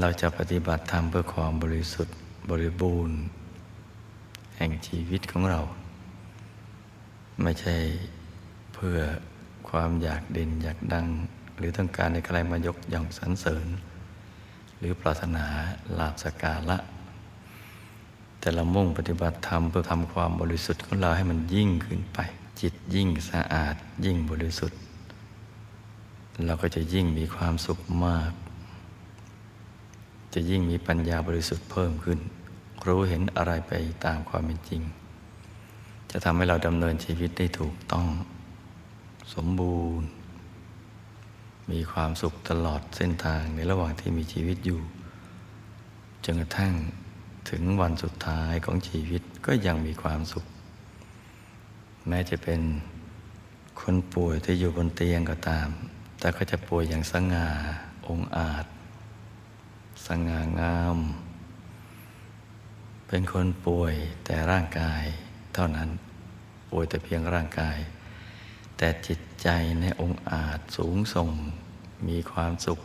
เราจะปฏิบัติธรรมเพื่อความบริสุทธิ์บริบูรณ์ แห่งชีวิตของเรา ไม่ใช่เพื่อความอยากเด่นอยากดัง หรือต้องการในใครมายกย่องสรรเสริญ หรือปรารถนาลาบสกาละแต่เรามุ่งปฏิบัติธรรมเพื่อทำความบริสุทธิ์ของเราให้มันยิ่งขึ้นไป จิตยิ่งสะอาดยิ่งบริสุทธิ์ เราก็จะยิ่งมีความสุขมาก จะยิ่งมีปัญญาบริสุทธิ์เพิ่มขึ้น รู้เห็นอะไรไปตามความเป็นจริง จะทำให้เราดำเนินชีวิตได้ถูกต้อง สมบูรณ์ มีความสุขตลอดเส้นทางในระหว่างที่มีชีวิตอยู่จนกระทั่งถึงวันสุดท้ายของชีวิตก็ยังมีความสุข แม้จะเป็นคนป่วยที่อยู่บนเตียงก็ตาม แต่ก็จะป่วยอย่างสง่าองอาจ สง่างาม เป็นคนป่วยแต่ร่างกายเท่านั้น ป่วยแต่เพียงร่างกาย แต่จิตใจในองค์อาจสูงส่ง มีความสุข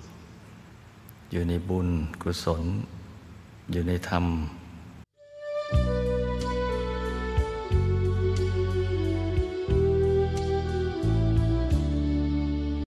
อยู่ในบุญกุศล อยู่ในธรรม